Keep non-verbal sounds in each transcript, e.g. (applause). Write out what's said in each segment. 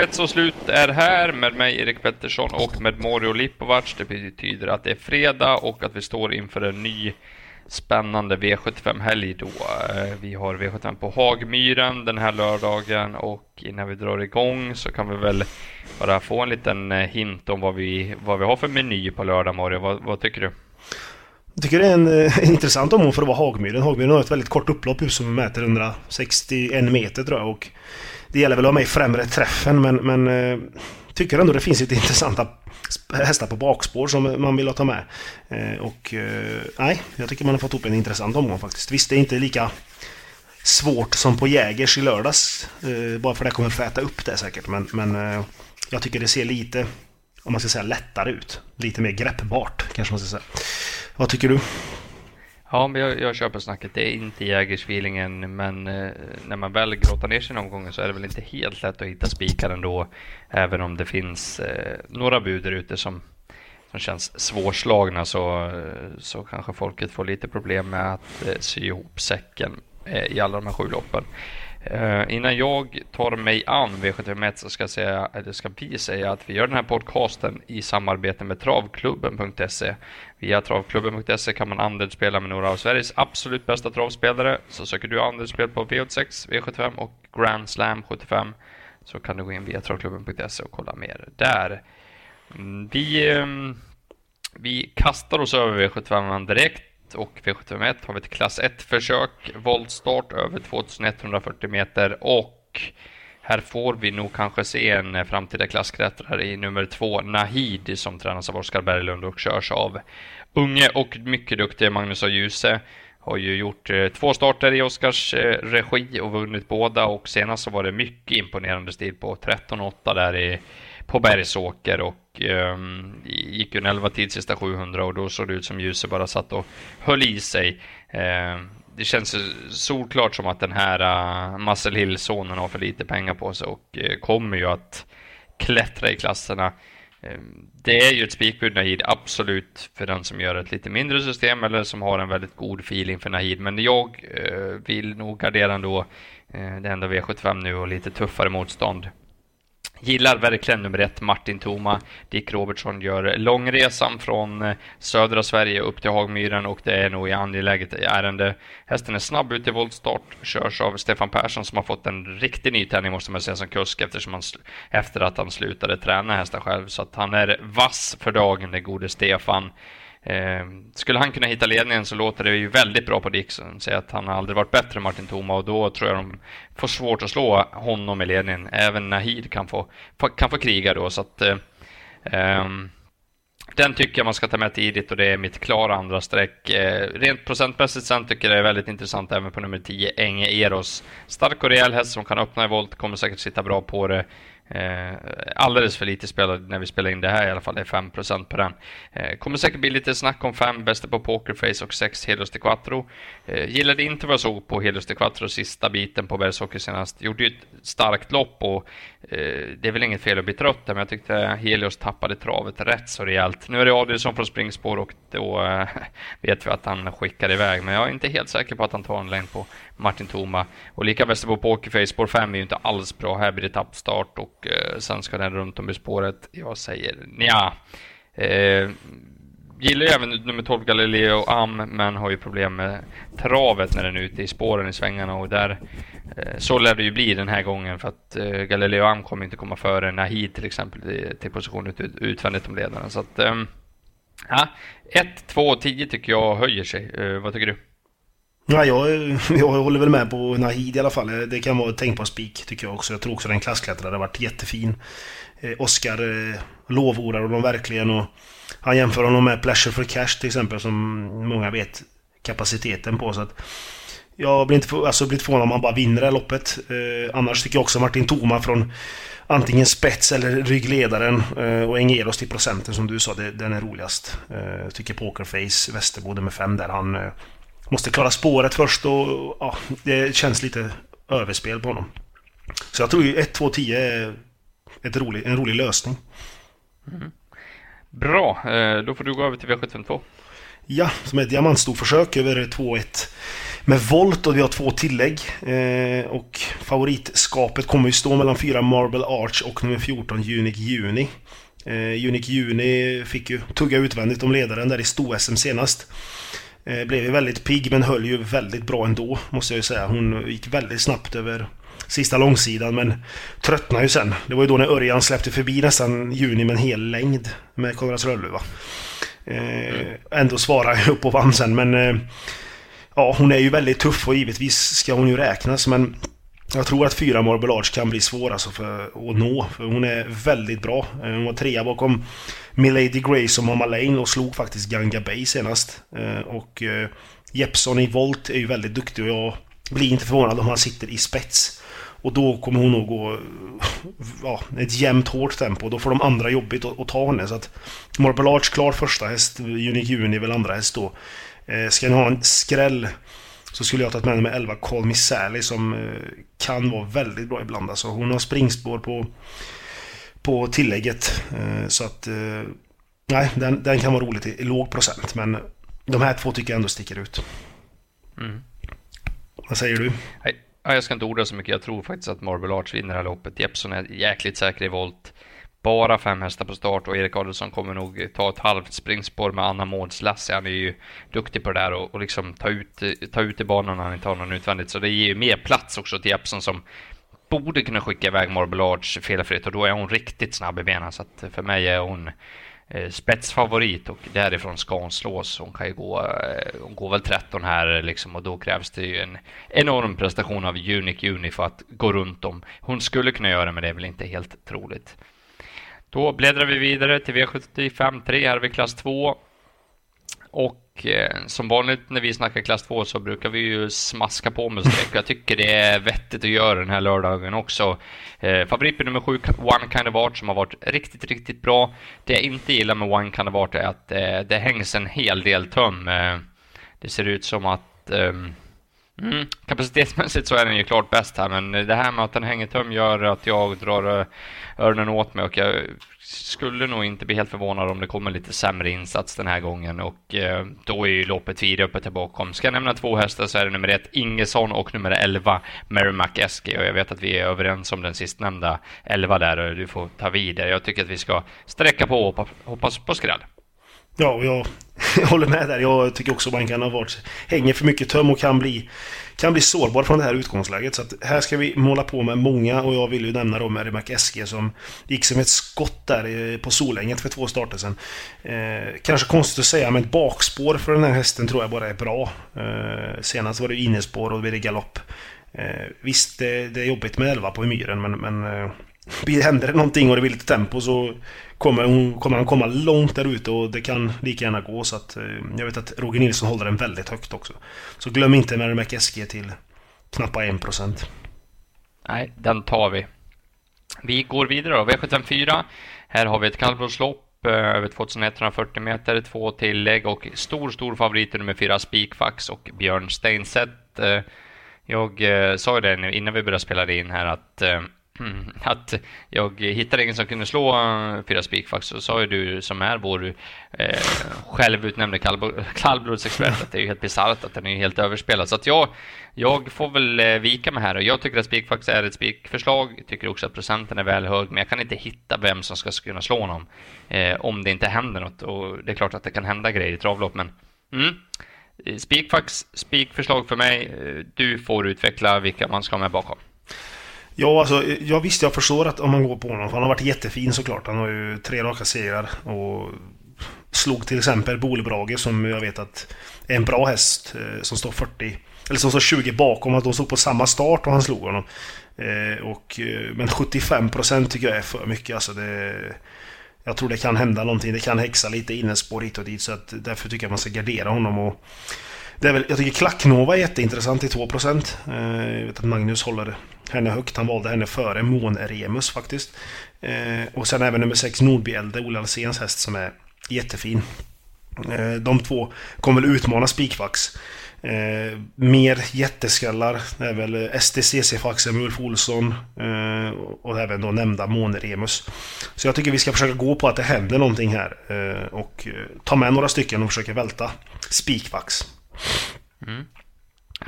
Spets och slut är här med mig Erik Pettersson och med Mario Lipovac. Det betyder att det är fredag och att vi står inför en ny spännande V75-helg då. Eh, vi har V75 på Hagmyren den här lördagen och innan vi drar igång så kan vi väl bara få en liten eh, hint om vad vi, vad vi har för meny på lördag Mario. Vad, vad tycker du? Jag tycker det är en eh, (laughs) intressant omgång för att vara Hagmyren. Hagmyren har ett väldigt kort upplopp just som mäter 161 meter tror jag. Och det gäller väl att vara med i främre träffen men, men eh, tycker ändå det finns lite (laughs) intressanta hästar på bakspår som man vill ta med. Eh, och eh, nej, jag tycker man har fått ihop en intressant omgång faktiskt. Visst, det är inte lika svårt som på Jägers i lördags. Eh, bara för det kommer att äta upp det säkert. Men, men eh, jag tycker det ser lite, om man ska säga lättare ut. Lite mer greppbart kanske man ska säga. Vad tycker du? Ja, men jag, jag köper snacket. Det är inte jägersfeelingen, men eh, när man väl grottar ner sig någon gång så är det väl inte helt lätt att hitta spikar ändå. Även om det finns eh, några bud där ute som, som känns svårslagna så, eh, så kanske folket får lite problem med att eh, sy ihop säcken eh, i alla de här sju loppen. Uh, innan jag tar mig an V751 så ska, jag säga, eller ska vi säga att vi gör den här podcasten i samarbete med travklubben.se. Via travklubben.se kan man andelsspela med några av Sveriges absolut bästa travspelare. Så söker du andelsspel på V86, V75 och Grand Slam 75 så kan du gå in via travklubben.se och kolla mer där. Mm, vi, ehm, vi kastar oss över V75 direkt och V751 har vi ett klass 1-försök, voltstart över 2140 meter och här får vi nog kanske se en framtida klassklättrare i nummer två, Nahid, som tränas av Oskar Berglund och körs av unge och mycket duktig Magnus och Ljuse. Har ju gjort eh, två starter i Oskars eh, regi och vunnit båda och senast så var det mycket imponerande stil på 13-8 där i på Bergsåker och um, gick ju en 11 tid sista 700 och då såg det ut som ljuset bara satt och höll i sig. Uh, det känns solklart som att den här uh, Muscle Hill-sonen har för lite pengar på sig och uh, kommer ju att klättra i klasserna. Ehm, det är ju ett spikbud Nahid, absolut, för den som gör ett lite mindre system eller som har en väldigt god feeling för Nahid. Men jag eh, vill nog gardera ändå. Eh, det är ändå V75 nu och lite tuffare motstånd. Gillar verkligen nummer ett, Martin Toma. Dick Robertsson gör långresan från eh, södra Sverige upp till Hagmyren och det är nog i angeläget ärende. Hästen är snabb ut i voltstart, körs av Stefan Persson som har fått en riktig nytändning måste man säga som kusk eftersom han, efter att han slutade träna hästen själv. Så att han är vass för dagen, den gode Stefan. Eh, skulle han kunna hitta ledningen så låter det ju väldigt bra på Dixon. Säga att han har aldrig varit bättre än Martin Thoma och då tror jag de får svårt att slå honom i ledningen. Även Nahid kan få, kan få kriga då. Så att, eh, ehm, den tycker jag man ska ta med tidigt och det är mitt klara andra streck. Eh, rent procentmässigt sen tycker jag det är väldigt intressant även på nummer 10, Enge Eros. Stark och rejäl häst som kan öppna i volt, kommer säkert sitta bra på det. Eh, alldeles för lite spelad när vi spelar in det här i alla fall. Det är 5% på den. Eh, kommer säkert bli lite snack om 5 bästa på Pokerface och 6 Helios de Quattro. Eh, gillade inte vad jag såg på Helios de Quattro sista biten på bergshockey senast. Gjorde ju ett starkt lopp och eh, det är väl inget fel att bli trött där, men jag tyckte Helios tappade travet rätt så rejält. Nu är det Adielsson från springspår och då eh, (laughs) vet vi att han skickar iväg, men jag är inte helt säker på att han tar en längd på Martin Thoma. Och lika bäst på Pokerface, spår 5 är ju inte alls bra. Här blir det tappstart och eh, sen ska den runt om i spåret. Jag säger nja. Eh, gillar ju även nummer 12 Galileo Am, men har ju problem med travet när den är ute i spåren i svängarna och där eh, så lär det ju bli den här gången för att eh, Galileo Am kommer inte komma före Nahid till exempel till position ut, utvändigt om ledaren. Så att, eh, ja, 1, 2, 10 tycker jag höjer sig. Vad tycker du? Ja, jag, jag håller väl med på Nahid i alla fall. Det kan vara ett tänkbar spik tycker jag också. Jag tror också den klassklättrare har varit jättefin. Eh, Oscar eh, lovordar honom verkligen och han jämför honom med Pleasure for Cash till exempel som många vet kapaciteten på. Så att jag blir inte alltså, blir förvånad om han bara vinner det här loppet. Eh, annars tycker jag också Martin Thoma från antingen spets eller ryggledaren eh, och Engeros till procenten som du sa, det, den är roligast. Eh, tycker Pokerface, Västerbo med fem där, han eh, måste klara spåret först och ja, det känns lite överspel på honom. Så jag tror ju 1, 2, 10 är ett rolig, en rolig lösning. Mm. Bra, eh, då får du gå över till V752. Ja, som är ett diamantstorförsök över 2-1 med volt och vi har två tillägg. Eh, och favoritskapet kommer ju stå mellan fyra Marble Arch och nummer 14 Unique Juni. Eh, Unique Juni fick ju tugga utvändigt om ledaren där i sto-SM senast. Eh, blev ju väldigt pigg men höll ju väldigt bra ändå, måste jag ju säga. Hon gick väldigt snabbt över sista långsidan men tröttnade ju sen. Det var ju då när Örjan släppte förbi nästan Juni med en hel längd med Konrads Rödluva. Eh, ändå svarade jag upp och vann sen men... Eh, ja, hon är ju väldigt tuff och givetvis ska hon ju räknas men... Jag tror att fyra Marble Arch kan bli svår alltså för att nå. För hon är väldigt bra. Eh, hon var trea bakom Milady Grace och Mama Lane och slog faktiskt Ganga Bay senast. Eh, och eh, Jeppson i volt är ju väldigt duktig och jag blir inte förvånad om han sitter i spets. Och då kommer hon nog gå ja, ett jämnt hårt tempo. Då får de andra jobbigt att, att ta henne. Så att Marble Arch klar första häst, Unique Juni väl andra häst då. Eh, ska ni ha en skräll så skulle jag tagit med mig 11 Call Me Sally som eh, kan vara väldigt bra ibland. Alltså, hon har springspår på, på tillägget. Eh, så att... Eh, nej, den, den kan vara rolig i, i låg procent. Men de här två tycker jag ändå sticker ut. Mm. Vad säger du? Nej, jag ska inte orda så mycket. Jag tror faktiskt att Marble Arch vinner det här loppet. Jeppson är jäkligt säker i volt. Bara fem hästar på start och Erik Adolfsson kommer nog ta ett halvt springspår med Anna Mårds Lasse. Han är ju duktig på det där och, och liksom ta ut, ta ut i banan när han inte har någon utvändigt. Så det ger ju mer plats också till Jeppson som borde kunna skicka iväg Marble Arch felfritt och då är hon riktigt snabb i benen. Så att för mig är hon eh, spetsfavorit och därifrån ska hon slås. Hon kan ju gå, eh, hon går väl 13 här liksom och då krävs det ju en enorm prestation av Unique Uni för att gå runt dem. Hon skulle kunna göra men det är väl inte helt troligt. Då bläddrar vi vidare till V75 3 här vi klass 2. Och eh, som vanligt när vi snackar klass 2 så brukar vi ju smaska på med streck. Jag tycker det är vettigt att göra den här lördagen också. Eh, favorit nummer 7, One Kind of Art, som har varit riktigt, riktigt bra. Det jag inte gillar med One Kind of Art är att eh, det hängs en hel del töm. Eh, det ser ut som att ehm, Mm, kapacitetsmässigt så är den ju klart bäst här, men det här med att den hänger töm gör att jag drar eh, öronen åt mig och jag skulle nog inte bli helt förvånad om det kommer lite sämre insats den här gången och eh, då är ju loppet vidöppet här bakom. Ska jag nämna två hästar så är det nummer ett Ingesson och nummer 11 Merrimack Eski och jag vet att vi är överens om den sistnämnda 11 där och du får ta vid Jag tycker att vi ska sträcka på och hoppas på skräll. Ja, jag, jag (laughs) håller med där. Jag tycker också man kan ha varit... Hänger för mycket töm och kan bli, kan bli sårbar från det här utgångsläget. Så att här ska vi måla på med många och jag vill ju nämna då Merrimack SG som gick som ett skott där på Solänget för två starter sedan. Eh, kanske konstigt att säga, men bakspår för den här hästen tror jag bara är bra. Eh, senast var det innespår och då blir det galopp. Eh, visst, det, det, är jobbigt med 11 på myren, men, men eh, händer det någonting och det blir lite tempo så kommer, hon, kommer han komma långt där ute och det kan lika gärna gå. Så att, eh, jag vet att Roger Nilsson håller den väldigt högt också. Så glöm inte Merrimack SG till knappa 1%. Nej, den tar vi. Vi går vidare då. V754. Här har vi ett kallblodslopp eh, över 2140 meter, två tillägg och stor, stor favorit nummer fyra Spikfax och Björn Steinset. Eh, jag sa ju det innan vi började spela in här att Mm, att jag hittade ingen som kunde slå eh, fyra spikfax så sa ju du som är vår eh, självutnämnde kallblodsexpert att det är ju helt bisarrt att den är helt överspelad. Så att jag, jag får väl eh, vika mig här och jag tycker att spikfax är ett spikförslag. Tycker också att procenten är väl hög, men jag kan inte hitta vem som ska kunna slå honom eh, om det inte händer något. Och det är klart att det kan hända grejer i travlopp, men mm. Eh, spikfax, spikförslag för mig. Du får utveckla vilka man ska ha med bakom. Ja, alltså, jag visste, jag förstår att om man går på honom. För han har varit jättefin såklart. Han har ju tre raka segrar. Och slog till exempel Bolebrage som jag vet att är en bra häst eh, som står 40 eller som står 20 bakom att de stod på samma start och han slog honom. Eh, och, eh, men 75% tycker jag är för mycket. Alltså det, jag tror det kan hända någonting. Det kan häxa lite innespår hit och dit. Så att därför tycker jag man ska gardera honom. Och det är väl, jag tycker Klacknova är jätteintressant i 2%. Jag vet att Magnus håller henne högt. Han valde henne före Mån-Remus faktiskt. Eh, och sen även nummer 6 Nordbielde, Olle Alséns häst som är jättefin. Eh, de två kommer väl utmana Spikvax. Eh, mer jätteskallar är väl STCC-faxen med Ulf Olsson eh, och även då nämnda Måneremus. Så jag tycker vi ska försöka gå på att det händer någonting här eh, och eh, ta med några stycken och försöka välta Spikfax. Mm.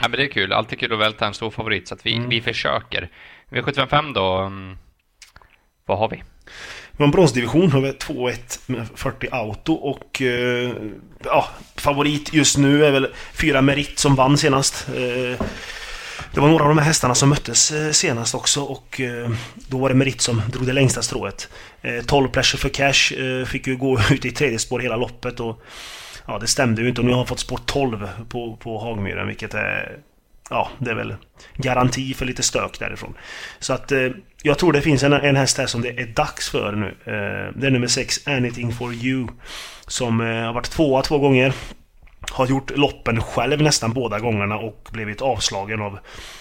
Ja, men det är kul. Alltid kul att välta en stor favorit, så att vi, mm. vi försöker. V755 då, mm, vad har vi? Vi har en bronsdivision, har vi 2-1 med 40 auto och eh, ja, favorit just nu är väl fyra Merit som vann senast. Eh, det var några av de här hästarna som möttes eh, senast också och då var det Merit som drog det längsta strået. 12 eh, Pleasure for Cash fick ju gå (laughs) ut i tredje spår hela loppet och ja, det stämde ju inte och nu har han fått spår 12 på, på Hagmyren vilket är ja, det är väl garanti för lite stök därifrån. Så att eh, jag tror det finns en, en häst här som det är dags för nu. Eh, det är nummer 6, Anything for you. Som eh, har varit tvåa två gånger. Har gjort loppen själv nästan båda gångerna och blivit avslagen av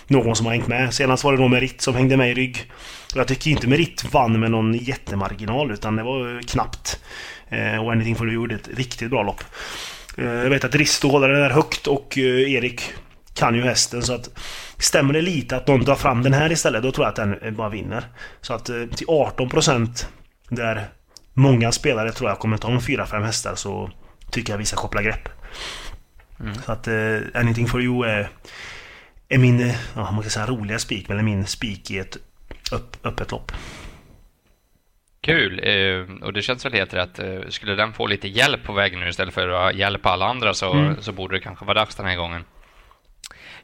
någon som har hängt med. Senast var det då Merit som hängde med i rygg. Jag tycker inte Merit vann med någon jättemarginal utan det var knappt. Eh, och Anything for You gjorde ett riktigt bra lopp. Eh, jag vet att Risto håller det där högt och eh, Erik kan ju hästen så att Stämmer det lite att någon drar fram den här istället då tror jag att den bara vinner. Så att till 18% där många spelare tror jag kommer ta om 4-5 hästar så tycker jag vi ska koppla grepp. Mm. Så att Anything for you är, är min, ja, man kan säga roliga spik, eller min spik i ett upp, öppet lopp. Kul! Eh, och det känns väl helt rätt. Eh, skulle den få lite hjälp på vägen nu istället för att hjälpa alla andra så, mm. så borde det kanske vara dags den här gången.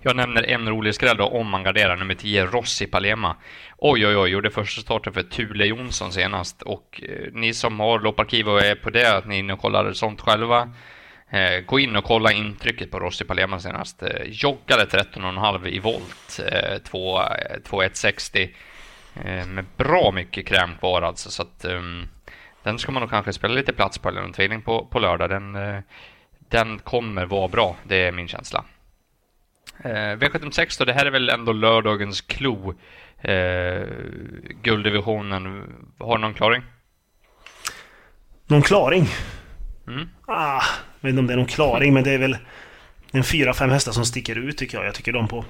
Jag nämner en rolig skräll då, om man garderar, nummer 10, Rossi Palema. Oj, oj, oj, gjorde första starten för Thule Jonsson senast. Och eh, ni som har lopparkiv och är på det, att ni är inne och kollar sånt själva, Eh, gå in och kolla intrycket på Rossi Palema senast. Eh, joggade 13,5 i volt, eh, 2.160 eh, med bra mycket kräm kvar alltså. Så att, um, den ska man nog kanske spela lite plats på eller en tvilling på, på lördag. Den, uh, den kommer vara bra, det är min känsla. Uh, V76 då, det här är väl ändå lördagens klo. Uh, gulddivisionen, har du någon klaring? Någon klaring? Mm. Ah, jag vet inte om det är någon klaring, men det är väl en fyra, fem hästar som sticker ut tycker jag. Jag tycker de på,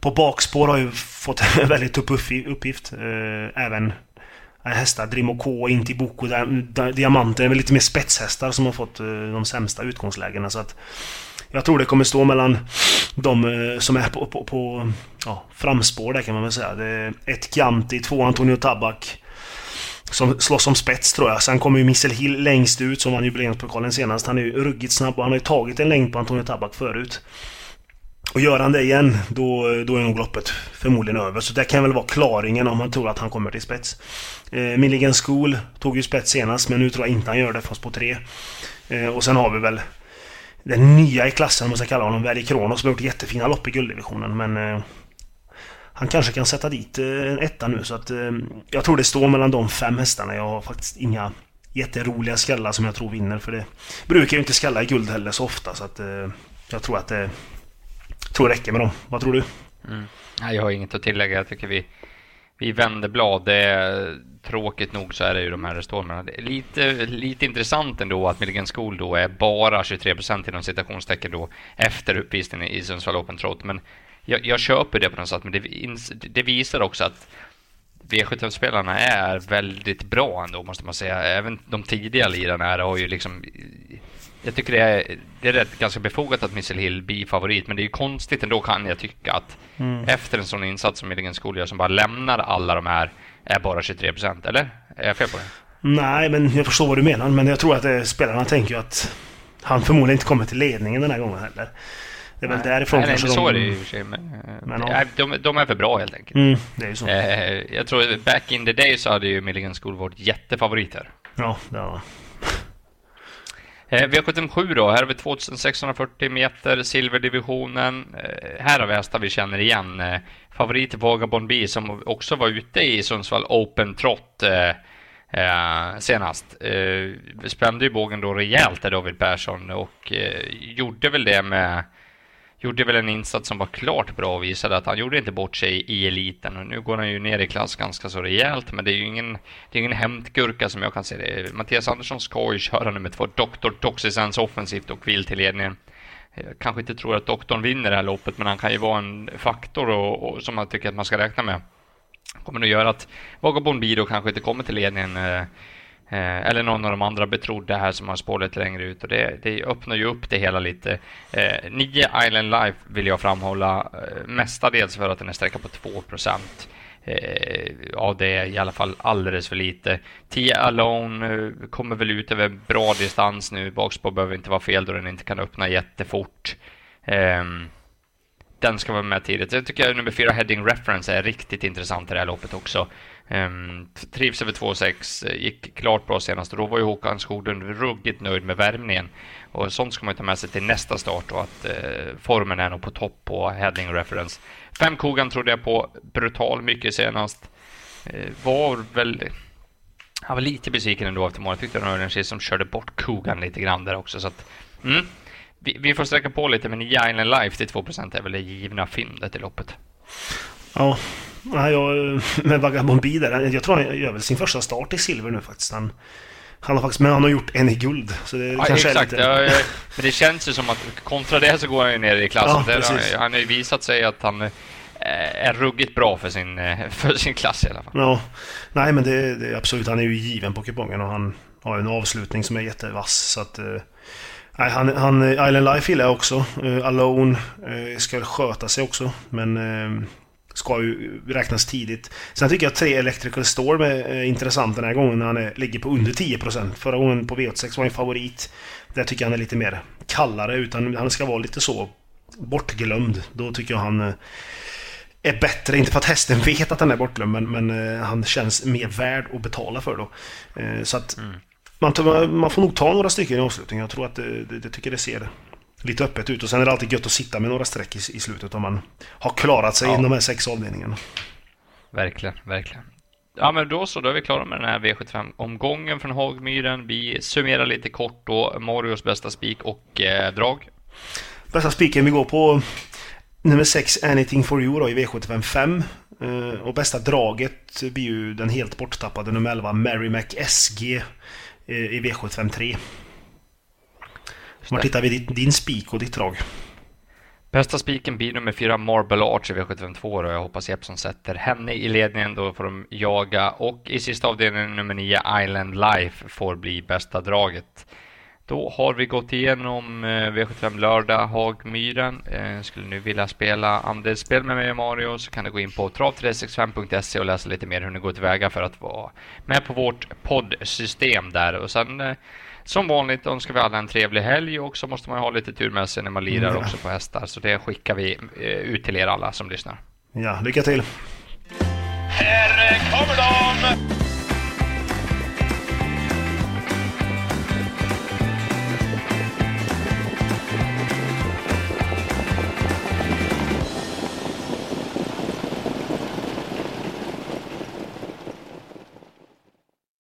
på bakspår har ju fått (laughs) en väldigt tuff uppgift. Eh, även eh, hästar, Drimo K, Inti Boko, Diamanten är väl lite mer spetshästar som har fått eh, de sämsta utgångslägena. Så att jag tror det kommer stå mellan de eh, som är på, på, på ja, framspår där kan man väl säga. Det är ett Chianti, två Antonio Tabak, som slåss om spets tror jag. Sen kommer ju Missel Hill längst ut som vann jubileumspokalen senast. Han är ju ruggigt snabb och han har ju tagit en längd på Antonio Tabak förut. Och gör han det igen, då, då är nog loppet förmodligen över. Så det kan väl vara klaringen om man tror att han kommer till spets. Eh, Milligan School tog ju spets senast, men nu tror jag inte han gör det fast på tre. Eh, och sen har vi väl den nya i klassen, om man ska kalla honom, Verdi Kronos som har gjort jättefina lopp i gulddivisionen. Men eh, han kanske kan sätta dit eh, en etta nu så att eh, jag tror det står mellan de fem hästarna. Jag har faktiskt inga jätteroliga skallar som jag tror vinner för det brukar ju inte skalla i guld heller så ofta så att eh, jag tror att det tror det räcker med dem. Vad tror du? Mm. Jag har inget att tillägga. Jag tycker vi, vi vänder blad. Det är, tråkigt nog så är det ju de här stormarna. Det är lite, lite intressant ändå att Milligan School då är bara 23 procent inom citationstecken då efter uppvisningen i Sundsvall Open Trot. Men jag, jag köper det på något sätt, men det, det visar också att V75-spelarna är väldigt bra ändå, måste man säga. Även de tidiga lirarna här har ju liksom... Jag tycker det är, det är rätt ganska befogat att Missile Hill blir favorit, men det är ju konstigt ändå kan jag tycka att mm. efter en sån insats som Milligan School gör, som bara lämnar alla de här, är bara 23 procent, eller? Är jag fel på det? Nej, men jag förstår vad du menar, men jag tror att det, spelarna tänker ju att han förmodligen inte kommer till ledningen den här gången heller. Det är väl därifrån nej, kanske nej, så är det ju i och för sig. Men, men ja. de, de, är för bra helt enkelt. Mm, det är ju så. Eh, jag tror back in the day så hade ju Milligan School varit jättefavoriter. Ja, det var eh, Eh, V77 då, här har vi 2640 meter, silverdivisionen. Eh, här har vi hästar vi känner igen. Eh, favorit Vagabond B som också var ute i Sundsvall Open Trot eh, eh, senast. Eh, spände ju bågen då rejält där David Persson och eh, gjorde väl det med gjorde väl en insats som var klart bra och visade att han gjorde inte bort sig i eliten. Och nu går han ju ner i klass ganska så rejält, men det är ju ingen, det är ingen hämtgurka som jag kan se det. Mattias Andersson ska ju köra nummer två, Dr. Toxisens offensivt och vill till ledningen. Jag kanske inte tror att doktorn vinner det här loppet, men han kan ju vara en faktor och, och som man tycker att man ska räkna med. Kommer nog göra att Vagabond Bido kanske inte kommer till ledningen eh, eh, eller någon av de andra betrodda här som har spåret längre ut och det, det öppnar ju upp det hela lite. Eh, nio Island Life vill jag framhålla eh, mestadels för att den är sträckad på 2 procent. Eh, av det är i alla fall alldeles för lite. 10 Alone eh, kommer väl ut över bra distans nu. Bakspår behöver inte vara fel då den inte kan öppna jättefort. Eh, den ska vara med tidigt. Jag tycker nummer fyra, Heading Reference är riktigt intressant i det här loppet också. Um, trivs över 2,6, eh, gick klart bra senast och då var ju Håkan Skoglund ruggigt nöjd med värmningen. Och sånt ska man ta med sig till nästa start och att uh, formen är nog på topp på heading reference. Fem Kogan trodde jag på brutal mycket senast. Uh, var väl... Han var lite besviken ändå efter målet. Tyckte det var en som körde bort Kogan lite grann där också. Så att, mm, vi, vi, får sträcka på lite, men Island Life till 2 är väl det givna fyndet i loppet. Ja, jag, (laughs) med Vagabond B där. Jag tror han gör väl sin första start i silver nu faktiskt. Han, han har faktiskt, men han har gjort en i guld. Så det ja, kanske exakt. är lite... Ja, men det känns ju som att kontra det så går han ju ner i klassen. Ja, där, han har ju visat sig att han eh, är ruggigt bra för sin, eh, (laughs) för sin klass i alla fall. Ja, nej men det, det absolut. Han är ju given på kupongen och han har en avslutning som är jättevass. Så att, eh, nej, han, han, eh, Island Life gillar jag också. Eh, Alone eh, ska sköta sig också. Men ska ju räknas tidigt. Sen tycker jag att 3 Electrical Storm är intressant den här gången när han är, ligger på under 10%. Förra gången på V86 var han favorit. Där tycker jag han är lite mer kallare, utan han ska vara lite så bortglömd. Då tycker jag han är bättre. Inte för att hästen vet att han är bortglömd, men, men han känns mer värd att betala för då. Så att mm man, man får nog ta några stycken i avslutningen. Jag tror att det, det, det tycker det ser lite öppet ut. Och sen är det alltid gött att sitta med några streck i, i slutet om man har klarat sig ja. i de här sex avdelningarna. Verkligen, verkligen. Ja men då så, då är vi klara med den här V75-omgången från Hagmyren. Vi summerar lite kort då Marios bästa spik och eh, drag. Bästa spiken vi går på nummer 6 Anything for you då i V75 5. Eh, och bästa draget blir ju den helt borttappade nummer 11 Mary Mac SG i V75 3. Var tittar vi din, din spik och ditt drag? Bästa spiken blir nummer fyra Marble Arch i V752 och jag hoppas Jeppsson sätter henne i ledningen. Då får de jaga och i sista avdelningen nummer nio Island Life får bli bästa draget. Då har vi gått igenom eh, V75 lördag, Hagmyren. Eh, skulle nu vilja spela andelsspel med mig och Mario så kan du gå in på trav365.se och läsa lite mer hur ni går tillväga för att vara med på vårt poddsystem där. Och sen eh, som vanligt önskar vi alla en trevlig helg och så måste man ha lite tur med sig när man lirar också på hästar. Så det skickar vi ut till er alla som lyssnar. Ja, lycka till! Här kommer de!